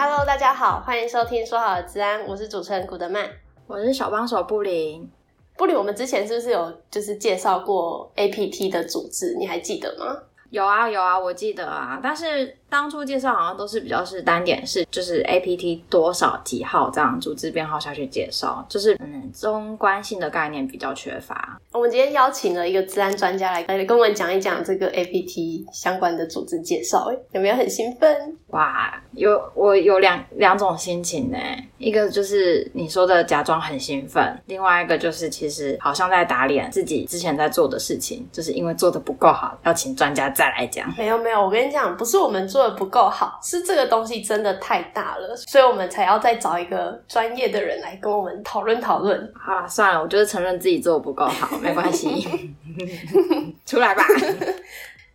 Hello，大家好，欢迎收听说好的治安，我是主持人古德曼，我是小帮手布林。布林，我们之前是不是有就是介绍过 APT 的组织？你还记得吗？有啊有啊，我记得啊，但是当初介绍好像都是比较是单点式，就是 APT 多少几号这样组织编号下去介绍，就是嗯中观性的概念比较缺乏。我们今天邀请了一个治安专家来来跟我们讲一讲这个 APT 相关的组织介绍，有没有很兴奋？哇，有我有两两种心情呢，一个就是你说的假装很兴奋，另外一个就是其实好像在打脸自己之前在做的事情，就是因为做的不够好，要请专家再来讲。没有没有，我跟你讲，不是我们做得不够好，是这个东西真的太大了，所以我们才要再找一个专业的人来跟我们讨论讨论。好啦，算了，我就是承认自己做的不够好，没关系，出来吧。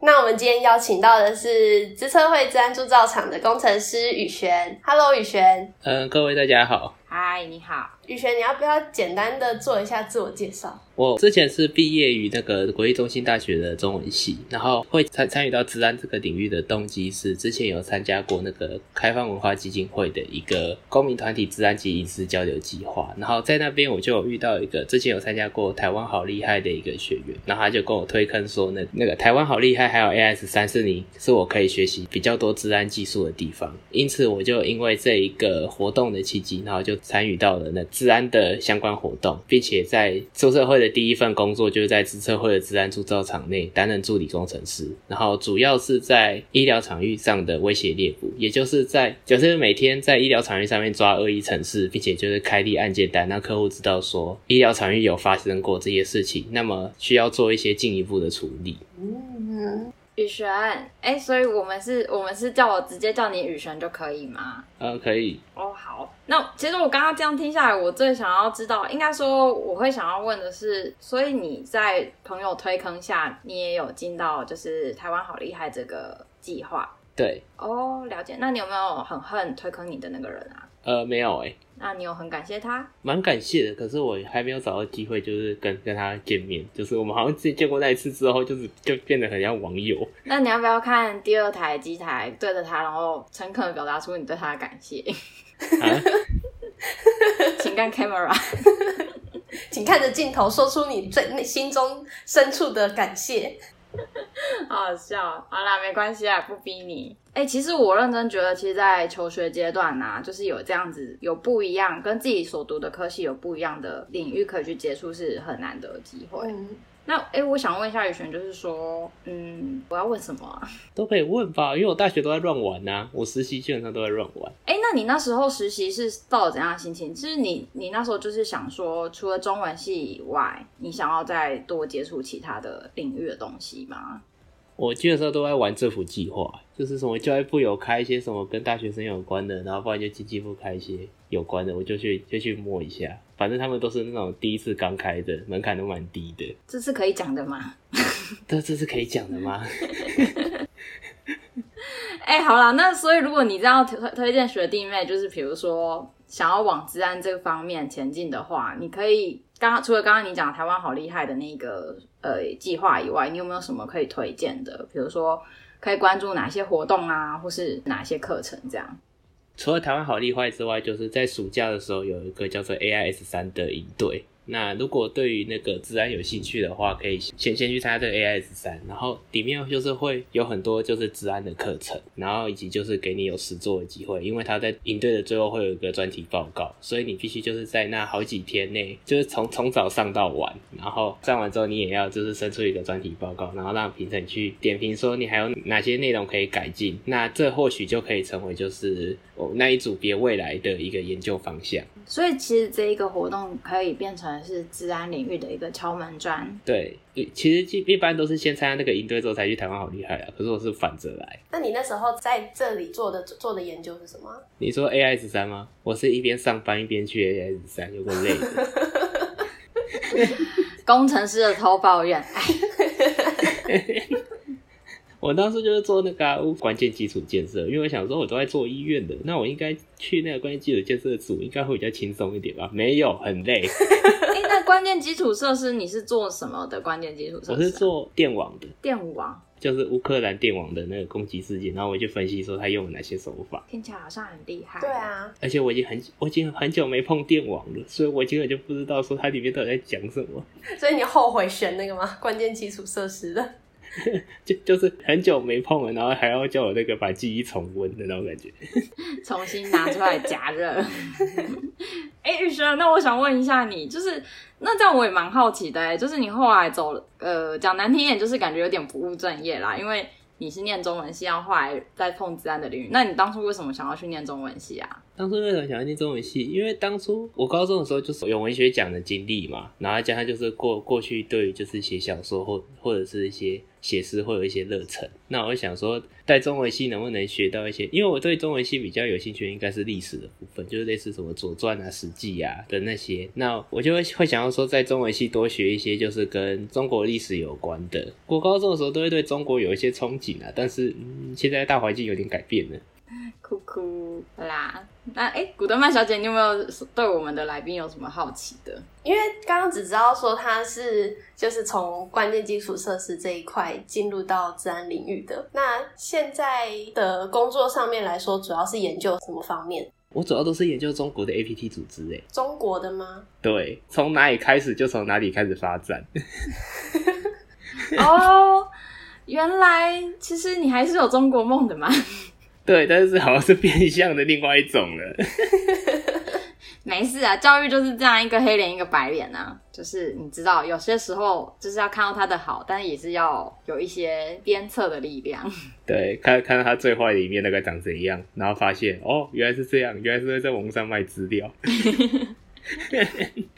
那我们今天邀请到的是资策会资安铸造厂的工程师宇璇。Hello，宇璇。嗯，各位大家好。嗨，你好。宇璇，你要不要简单的做一下自我介绍？我之前是毕业于那个国立中兴大学的中文系，然后会参参与到治安这个领域的动机是之前有参加过那个开放文化基金会的一个公民团体治安及隐私交流计划，然后在那边我就有遇到一个之前有参加过台湾好厉害的一个学员，然后他就跟我推坑说那那个台湾好厉害还有 AI13 是你是我可以学习比较多治安技术的地方，因此我就因为这一个活动的契机，然后就参与到了那治安的相关活动，并且在资策会的第一份工作就是在资策会的治安铸造厂内担任助理工程师，然后主要是在医疗场域上的威胁猎捕，也就是在就是每天在医疗场域上面抓恶意程式，并且就是开立案件单，让客户知道说医疗场域有发生过这些事情，那么需要做一些进一步的处理。宇璇，哎、欸，所以我们是，我们是叫我直接叫你雨璇就可以吗？嗯，可以。哦，好。那其实我刚刚这样听下来，我最想要知道，应该说我会想要问的是，所以你在朋友推坑下，你也有进到就是台湾好厉害这个计划？对。哦，了解。那你有没有很恨推坑你的那个人啊？呃，没有哎、欸。那你有很感谢他？蛮感谢的，可是我还没有找到机会，就是跟跟他见面。就是我们好像自己见过那一次之后，就是就变得很像网友。那你要不要看第二台机台对着他，然后诚恳的表达出你对他的感谢？啊、请看 camera，请看着镜头，说出你最内心中深处的感谢。好笑，好啦，没关系啊，不逼你。哎、其实我认真觉得，其实，在求学阶段啊，就是有这样子有不一样，跟自己所读的科系有不一样的领域可以去接触，是很难得的机会。那哎、欸，我想问一下宇璇，就是说，嗯，我要问什么啊？都可以问吧，因为我大学都在乱玩呐、啊，我实习基本上都在乱玩。哎、欸，那你那时候实习是抱着怎样的心情？就是你，你那时候就是想说，除了中文系以外，你想要再多接触其他的领域的东西吗？我基本上都在玩政府计划，就是什么教育部有开一些什么跟大学生有关的，然后不然就经济部开一些有关的，我就去就去摸一下。反正他们都是那种第一次刚开的，门槛都蛮低的。这是可以讲的吗？这这是可以讲的吗？哎、欸，好啦，那所以如果你这样推推荐学弟妹，就是比如说想要往治安这个方面前进的话，你可以刚除了刚刚你讲台湾好厉害的那个呃计划以外，你有没有什么可以推荐的？比如说可以关注哪些活动啊，或是哪些课程这样？除了台湾好厉害之外，就是在暑假的时候有一个叫做 AIS 三的营队。那如果对于那个治安有兴趣的话，可以先先去参加这个 AI13，然后里面就是会有很多就是治安的课程，然后以及就是给你有实作的机会，因为他在营队的最后会有一个专题报告，所以你必须就是在那好几天内，就是从从早上到晚，然后上完之后你也要就是生出一个专题报告，然后让评审去点评说你还有哪些内容可以改进，那这或许就可以成为就是哦那一组别未来的一个研究方向。所以其实这一个活动可以变成是治安领域的一个敲门砖。对，其实一般都是先参加那个营队之后才去台湾好厉害啊。可是我是反着来。那你那时候在这里做的做的研究是什么？你说 AI 十三吗？我是一边上班一边去 AI 十三有个累的。工程师的偷抱怨。我当时就是做那个、啊、关键基础建设，因为我想说，我都在做医院的，那我应该去那个关键基础建设组，应该会比较轻松一点吧？没有，很累。哎、欸，那关键基础设施你是做什么的？关键基础设施、啊？我是做电网的。电网就是乌克兰电网的那个攻击事件，然后我就分析说他用了哪些手法。听起来好像很厉害。对啊，而且我已经很我已经很久没碰电网了，所以我根本就不知道说它里面到底在讲什么。所以你后悔选那个吗？关键基础设施的。就 就是很久没碰了，然后还要叫我那个把记忆重温的那种感觉，重新拿出来加热。哎、欸，宇轩，那我想问一下你，就是那这样我也蛮好奇的哎，就是你后来走，呃，讲难听一点，就是感觉有点不务正业啦，因为你是念中文系，然后后来再碰自然的领域，那你当初为什么想要去念中文系啊？当初为什么想要念中文系？因为当初我高中的时候就是有文学奖的经历嘛，然后加上就是过过去对就是写小说或或者是一些。写诗会有一些热忱，那我想说，在中文系能不能学到一些？因为我对中文系比较有兴趣，应该是历史的部分，就是类似什么《左传》啊、《史记》啊的那些。那我就会会想要说，在中文系多学一些，就是跟中国历史有关的。我高中的时候都会对中国有一些憧憬啊，但是，现在大环境有点改变了。酷酷啦，那哎、欸，古德曼小姐，你有没有对我们的来宾有什么好奇的？因为刚刚只知道说他是就是从关键基础设施这一块进入到治安领域的。那现在的工作上面来说，主要是研究什么方面？我主要都是研究中国的 APT 组织，诶，中国的吗？对，从哪里开始就从哪里开始发展。哦，oh, 原来其实你还是有中国梦的嘛。对，但是好像是变相的另外一种了。没事啊，教育就是这样，一个黑脸一个白脸啊。就是你知道，有些时候就是要看到他的好，但是也是要有一些鞭策的力量。对，看看到他最坏的一面那个长怎样，然后发现哦，原来是这样，原来是在在网上卖资料。哎、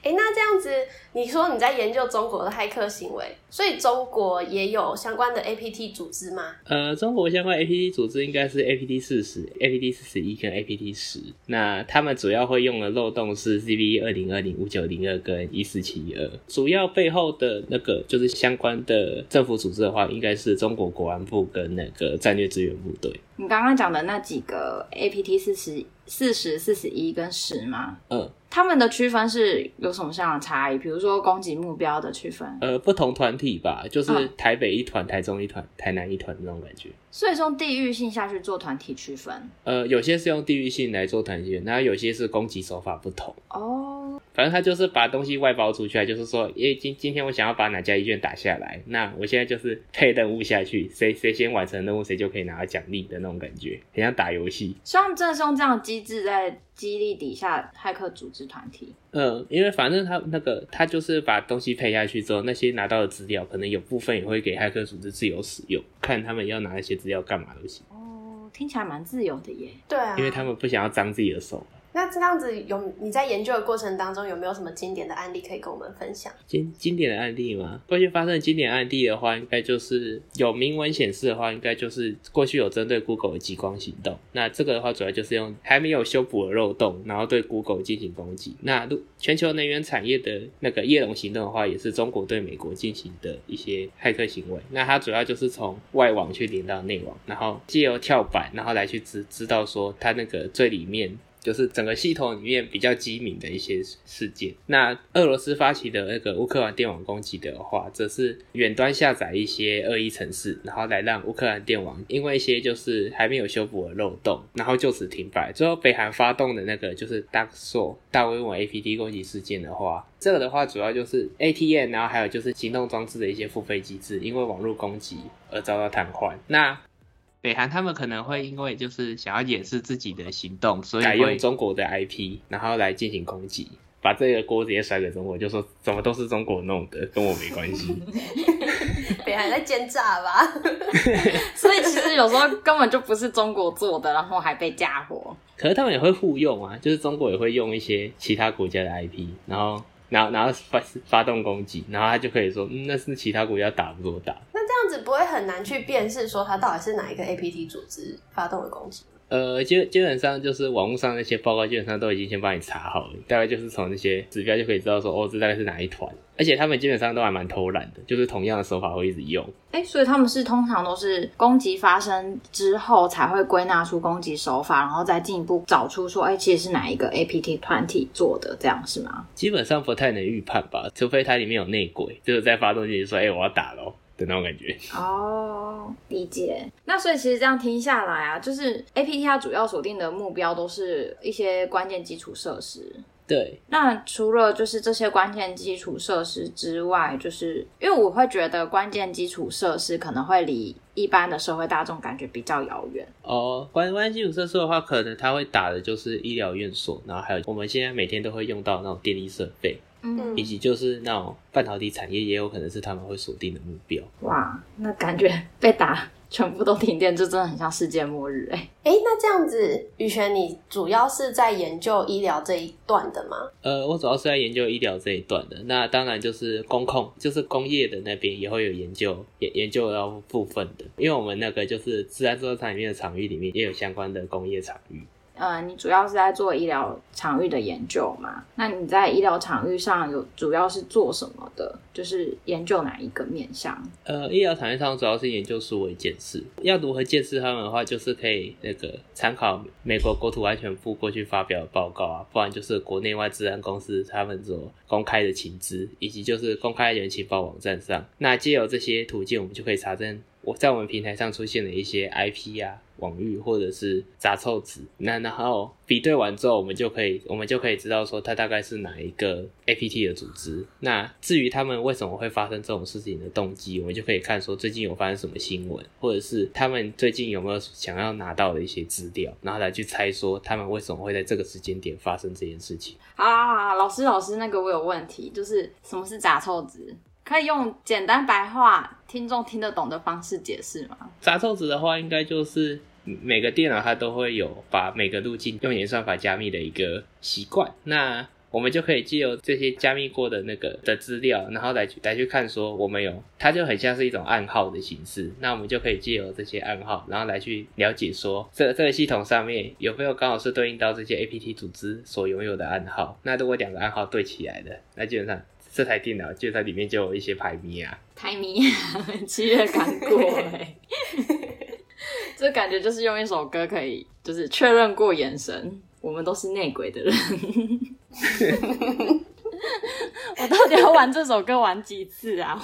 欸，那这样子，你说你在研究中国的骇客行为，所以中国也有相关的 APT 组织吗？呃，中国相关 APT 组织应该是 APT 四十、APT 四十一跟 APT 十。那他们主要会用的漏洞是 CVE 二零二零、五九零二跟一四七二。主要背后的那个就是相关的政府组织的话，应该是中国国安部跟那个战略支援部队。你刚刚讲的那几个 APT 四十、四十、四十一跟十吗？嗯。他们的区分是有什么样的差异？比如说攻击目标的区分，呃，不同团体吧，就是台北一团、哦、台中一团、台南一团那种感觉。所以从地域性下去做团体区分。呃，有些是用地域性来做团体，然后有些是攻击手法不同。哦，反正他就是把东西外包出去，就是说，因为今今天我想要把哪家医院打下来，那我现在就是配任务下去，谁谁先完成任务，谁就可以拿到奖励的那种感觉，很像打游戏。所以他们真的是用这样的机制在。激励底下骇客组织团体，嗯，因为反正他那个他就是把东西配下去之后，那些拿到的资料，可能有部分也会给骇客组织自由使用，看他们要拿一些资料干嘛都行。哦，听起来蛮自由的耶。对啊，因为他们不想要脏自己的手。那这样子有你在研究的过程当中有没有什么经典的案例可以跟我们分享？经经典的案例吗？过去发生的经典案例的话，应该就是有明文显示的话，应该就是过去有针对 Google 的激光行动。那这个的话，主要就是用还没有修补的漏洞，然后对 Google 进行攻击。那全球能源产业的那个叶龙行动的话，也是中国对美国进行的一些骇客行为。那它主要就是从外网去连到内网，然后借由跳板，然后来去知知道说它那个最里面。就是整个系统里面比较机敏的一些事件。那俄罗斯发起的那个乌克兰电网攻击的话，则是远端下载一些恶意程式，然后来让乌克兰电网因为一些就是还没有修补的漏洞，然后就此停摆。最后北韩发动的那个就是 Darkthor 大规模 APT 攻击事件的话，这个的话主要就是 ATM，然后还有就是行动装置的一些付费机制，因为网络攻击而遭到瘫痪。那北韩他们可能会因为就是想要掩饰自己的行动，所以改用中国的 IP，然后来进行攻击，把这个锅直接甩给中国，就说怎么都是中国弄的，跟我没关系。北韩在奸诈吧？所以其实有时候根本就不是中国做的，然后还被嫁祸。可是他们也会互用啊，就是中国也会用一些其他国家的 IP，然后。然后，然后发发动攻击，然后他就可以说，嗯，那是其他国家打不我打。那这样子不会很难去辨识说它到底是哪一个 APT 组织发动的攻击？呃，基基本上就是网络上那些报告，基本上都已经先帮你查好了，大概就是从那些指标就可以知道说，哦，这大概是哪一团。而且他们基本上都还蛮偷懒的，就是同样的手法会一直用。哎、欸，所以他们是通常都是攻击发生之后才会归纳出攻击手法，然后再进一步找出说，哎、欸，其实是哪一个 APT 团体做的，这样是吗？基本上不太能预判吧，除非它里面有内鬼，就是在发动进去说，哎、欸，我要打喽。的那种感觉。哦，理解。那所以其实这样听下来啊，就是 APT 它主要锁定的目标都是一些关键基础设施。对，那除了就是这些关键基础设施之外，就是因为我会觉得关键基础设施可能会离一般的社会大众感觉比较遥远。哦，关关键基础设施的话，可能它会打的就是医疗院所，然后还有我们现在每天都会用到那种电力设备，嗯，以及就是那种半导体产业也有可能是他们会锁定的目标。哇，那感觉 被打。全部都停电，就真的很像世界末日哎、欸！哎、欸，那这样子，宇璇，你主要是在研究医疗这一段的吗？呃，我主要是在研究医疗这一段的。那当然就是工控，就是工业的那边也会有研究研研究到部分的，因为我们那个就是自然制造厂里面的场域里面也有相关的工业场域。呃，你主要是在做医疗场域的研究嘛？那你在医疗场域上有主要是做什么的？就是研究哪一个面向？呃，医疗场域上主要是研究数位鉴识。要如何鉴识他们的话，就是可以那个参考美国国土安全部过去发表的报告啊，不然就是国内外治安公司他们所公开的情资，以及就是公开人情报网站上。那借由这些途径，我们就可以查证我在我们平台上出现的一些 IP 啊。网域或者是杂凑值，那然后比对完之后，我们就可以我们就可以知道说它大概是哪一个 APT 的组织。那至于他们为什么会发生这种事情的动机，我们就可以看说最近有发生什么新闻，或者是他们最近有没有想要拿到的一些资料，然后来去猜说他们为什么会在这个时间点发生这件事情。好好好，老师老师，那个我有问题，就是什么是杂凑值？可以用简单白话、听众听得懂的方式解释吗？杂凑值的话，应该就是每个电脑它都会有把每个路径用演算法加密的一个习惯。那我们就可以借由这些加密过的那个的资料，然后来来去看说我们有，它就很像是一种暗号的形式。那我们就可以借由这些暗号，然后来去了解说这这个系统上面有没有刚好是对应到这些 APT 组织所拥有的暗号。那如果两个暗号对起来的，那基本上。这台电脑就在里面就有一些排名啊，排名啊，七月刚过哎，这感觉就是用一首歌可以，就是确认过眼神，我们都是内鬼的人。我到底要玩这首歌玩几次啊？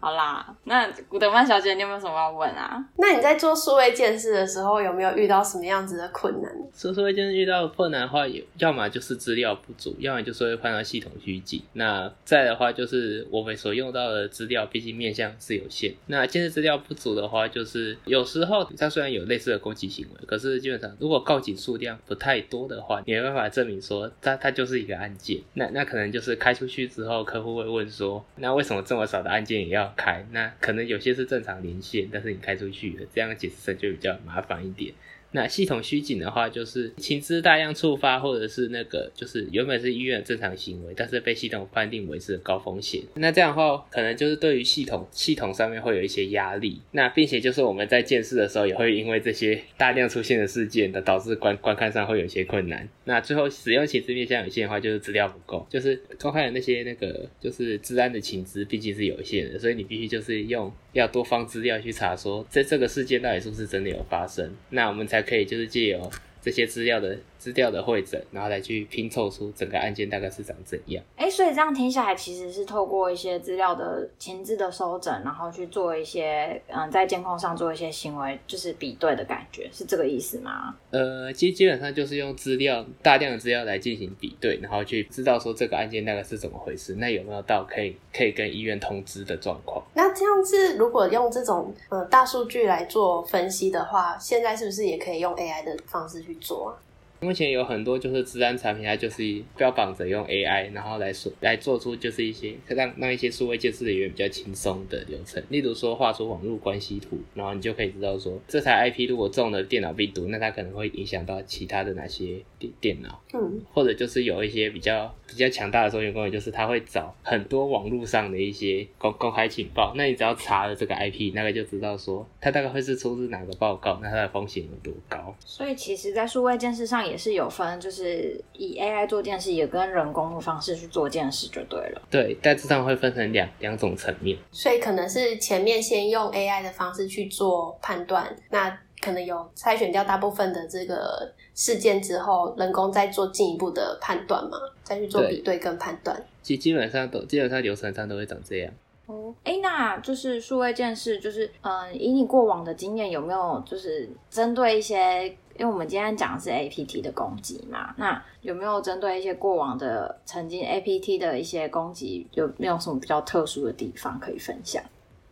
好啦，那古德曼小姐，你有没有什么要问啊？那你在做数位鉴识的时候，有没有遇到什么样子的困难？做数位鉴识遇到的困难的话，有要么就是资料不足，要么就是会碰到系统虚惊。那再的话，就是我们所用到的资料，毕竟面向是有限。那建设资料不足的话，就是有时候它虽然有类似的攻击行为，可是基本上如果告警数量不太多的话，你没办法证明说它它就是一个案件。那那可能就是开出去之后，客户会问说，那为什么这么少的案件也要开？那可能有些是正常连线，但是你开出去了，这样解释上就比较麻烦一点。那系统虚警的话，就是情资大量触发，或者是那个就是原本是医院的正常行为，但是被系统判定为是高风险。那这样的话，可能就是对于系统系统上面会有一些压力。那并且就是我们在鉴识的时候，也会因为这些大量出现的事件，的导致观观看上会有一些困难。那最后使用情资面向有限的话，就是资料不够，就是公开的那些那个就是治安的情资毕竟是有限的，所以你必须就是用要多方资料去查说，这这个事件到底是不是真的有发生。那我们才。可以，就是借由这些资料的。资料的会诊，然后来去拼凑出整个案件大概是长怎样。哎、欸，所以这样听下来，其实是透过一些资料的前置的收整，然后去做一些嗯，在监控上做一些行为，就是比对的感觉，是这个意思吗？呃，基基本上就是用资料大量的资料来进行比对，然后去知道说这个案件大概是怎么回事，那有没有到可以可以跟医院通知的状况？那这样子，如果用这种呃大数据来做分析的话，现在是不是也可以用 AI 的方式去做？目前有很多就是资安产品，它就是标榜着用 AI，然后来说来做出就是一些让让一些数位鉴识人员比较轻松的流程。例如说画出网络关系图，然后你就可以知道说这台 IP 如果中了电脑病毒，那它可能会影响到其他的哪些电电脑。嗯，或者就是有一些比较比较强大的搜寻功能，就是它会找很多网络上的一些公公开情报。那你只要查了这个 IP，大概就知道说它大概会是出自哪个报告，那它的风险有多高。所以其实，在数位鉴识上。也是有分，就是以 AI 做鉴识，也跟人工的方式去做鉴识就对了。对，大致上会分成两两种层面。所以可能是前面先用 AI 的方式去做判断，那可能有筛选掉大部分的这个事件之后，人工再做进一步的判断嘛，再去做比对跟判断。基基本上都基本上流程上都会长这样。哦，哎，那就是数位件事，就是嗯、呃，以你过往的经验，有没有就是针对一些，因为我们今天讲的是 APT 的攻击嘛，那有没有针对一些过往的曾经 APT 的一些攻击，有没有什么比较特殊的地方可以分享？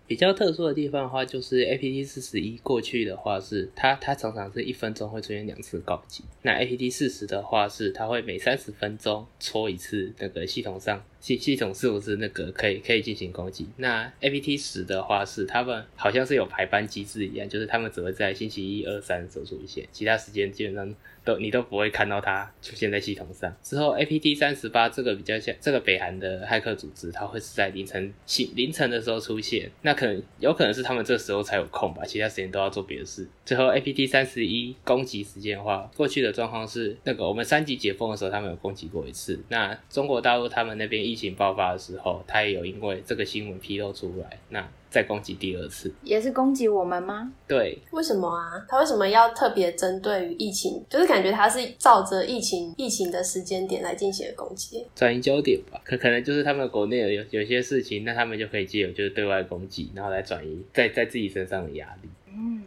比较特殊的地方的话，就是 APT 四十一过去的话是它它常常是一分钟会出现两次告急，那 APT 四十的话是它会每三十分钟戳一次那个系统上系系统是不是那个可以可以进行攻击？那 APT 十的话是他们好像是有排班机制一样，就是他们只会在星期一二三的时候出现，其他时间基本上。都你都不会看到它出现在系统上。之后 APT 三十八这个比较像这个北韩的骇客组织，它会是在凌晨醒凌晨的时候出现。那可能有可能是他们这时候才有空吧，其他时间都要做别的事。最后 APT 三十一攻击时间的话，过去的状况是那个我们三级解封的时候，他们有攻击过一次。那中国大陆他们那边疫情爆发的时候，他也有因为这个新闻披露出来。那再攻击第二次，也是攻击我们吗？对，为什么啊？他为什么要特别针对于疫情？就是感觉他是照着疫情疫情的时间点来进行的攻击，转移焦点吧。可可能就是他们国内有有些事情，那他们就可以借由就是对外攻击，然后来转移在在自己身上的压力。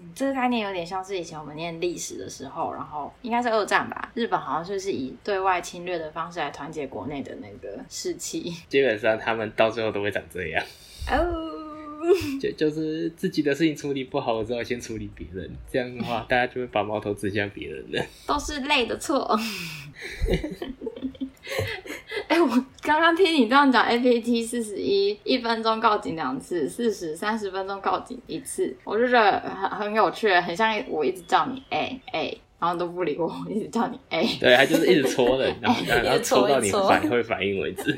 嗯，这个概念有点像是以前我们念历史的时候，然后应该是二战吧，日本好像就是以对外侵略的方式来团结国内的那个士气。基本上他们到最后都会长这样。哦。就就是自己的事情处理不好，我只好先处理别人。这样的话，大家就会把矛头指向别人了。都是累的错。哎、欸，我刚刚听你这样讲，APT 四十一，一分钟告警两次，四十三十分钟告警一次，我就觉得很很有趣，很像我一直叫你哎哎、欸欸，然后都不理我，我一直叫你哎、欸。对，他就是一直戳人，然后然后戳到你反会反应为止。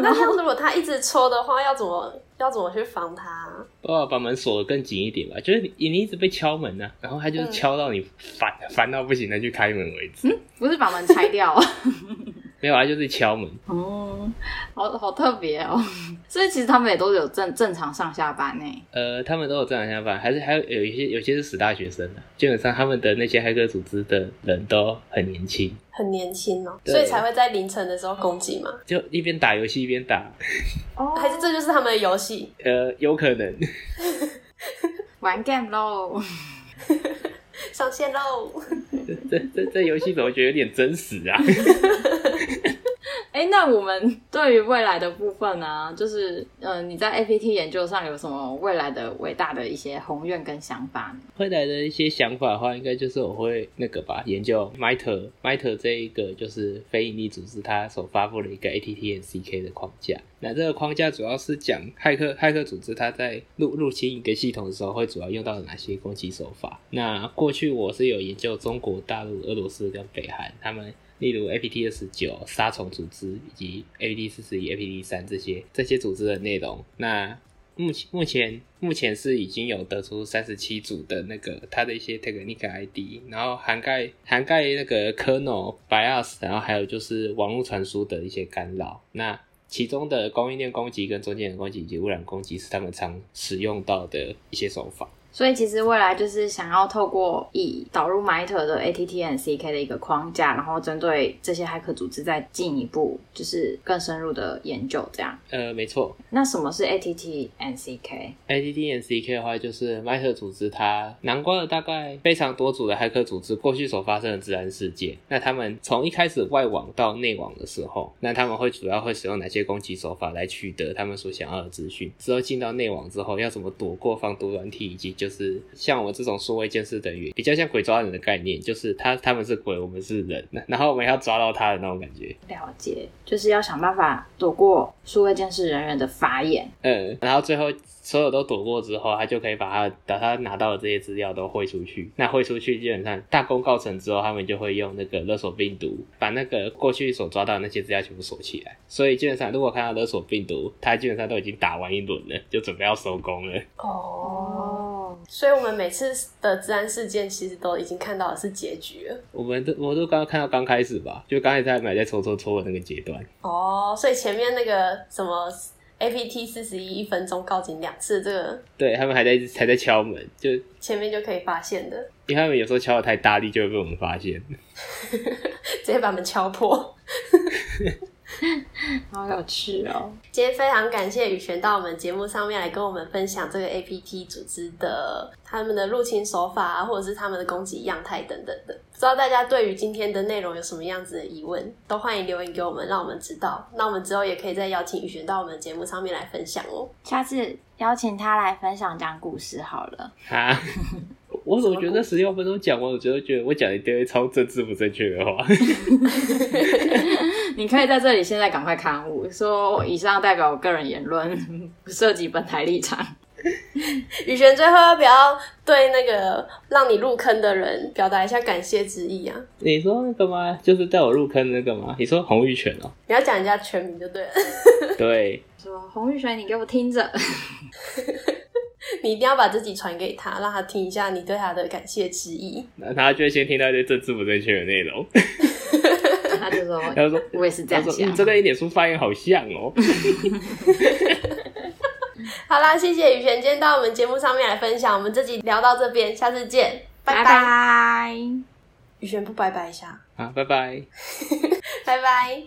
那他如果他一直戳的话，要怎么要怎么去防他、啊？哦，把门锁得更紧一点吧。就是你你一直被敲门呢、啊，然后他就是敲到你烦烦、嗯、到不行的去开门为止。嗯，不是把门拆掉。没有啊，就是敲门。哦，好好特别哦。所以其实他们也都有正正常上下班呢。呃，他们都有正常上下班，还是还有有一些有些是死大学生的。基本上他们的那些黑客组织的人都很年轻，很年轻哦，所以才会在凌晨的时候攻击嘛。就一边打游戏一边打。哦，还是这就是他们的游戏？呃，有可能。玩 game 喽，上线喽。这这这游戏怎么觉得有点真实啊？哎、那我们 对于未来的部分呢、就是，嗯、呃，你在 APT 研究上有什么未来的伟大的一些宏愿跟想法呢？未来的一些想法的话，应该就是我会那个吧，研究 MITRE MITRE 这一个就是非营利组织，它所发布的一个 ATT&CK 的框架。那这个框架主要是讲骇客骇客组织它在入入侵一个系统的时候，会主要用到哪些攻击手法。那过去我是有研究中国大陆、俄罗斯跟北韩他们。例如 APT 二十九杀虫组织以及 APT 四十一、APT 三这些这些组织的内容，那目前目前目前是已经有得出三十七组的那个它的一些 technical ID，然后涵盖涵盖那个 kernel BIOS，然后还有就是网络传输的一些干扰。那其中的供应链攻击跟中间的攻击以及污染攻击是他们常使用到的一些手法。所以其实未来就是想要透过以导入 MITRE 的 ATTNCK 的一个框架，然后针对这些骇客组织再进一步就是更深入的研究，这样。呃，没错。那什么是 ATTNCK？ATTNCK 的话就是 MITRE 组织它囊括了大概非常多组的骇客组织过去所发生的资安事件。那他们从一开始外网到内网的时候，那他们会主要会使用哪些攻击手法来取得他们所想要的资讯？之后进到内网之后，要怎么躲过防毒软体以及就就是像我们这种数位监视人员，比较像鬼抓人的概念，就是他他们是鬼，我们是人，然后我们要抓到他的那种感觉。了解，就是要想办法躲过数位监视人员的法眼。嗯，然后最后所有都躲过之后，他就可以把他把他拿到的这些资料都汇出去。那汇出去，基本上大功告成之后，他们就会用那个勒索病毒，把那个过去所抓到的那些资料全部锁起来。所以基本上，如果看到勒索病毒，他基本上都已经打完一轮了，就准备要收工了。哦。所以，我们每次的治安事件其实都已经看到的是结局了。我们都我都刚刚看到刚开始吧，就刚才在买在抽抽抽的那个阶段。哦，所以前面那个什么 APT 四十一一分钟告警两次，这个对他们还在还在敲门，就前面就可以发现的。因为他们有时候敲的太大力，就会被我们发现，直接把门敲破。好有趣哦！今天非常感谢宇璇到我们节目上面来跟我们分享这个 APT 组织的他们的入侵手法啊，或者是他们的攻击样态等等的。不知道大家对于今天的内容有什么样子的疑问，都欢迎留言给我们，让我们知道。那我们之后也可以再邀请宇璇到我们节目上面来分享哦。下次邀请他来分享讲故事好了。哈。我怎么觉得十六分钟讲完，我觉得觉得我讲一堆超政治不正确的话。你可以在这里现在赶快刊物，说以上代表我个人言论，不涉及本台立场。雨璇最后要不要对那个让你入坑的人表达一下感谢之意啊？你说那个吗？就是带我入坑那个吗？你说洪玉泉哦？你要讲人家全名就对了。对，说洪玉泉，你给我听着。你一定要把自己传给他，让他听一下你对他的感谢之意。那他就会先听到一些政治不正确的内容。他就说：“他 说我也是这样想。”这个一脸书发言好像哦。好啦，谢谢宇璇今天到我们节目上面来分享。我们这集聊到这边，下次见，拜拜。宇璇不拜拜一下？啊，拜拜，拜拜。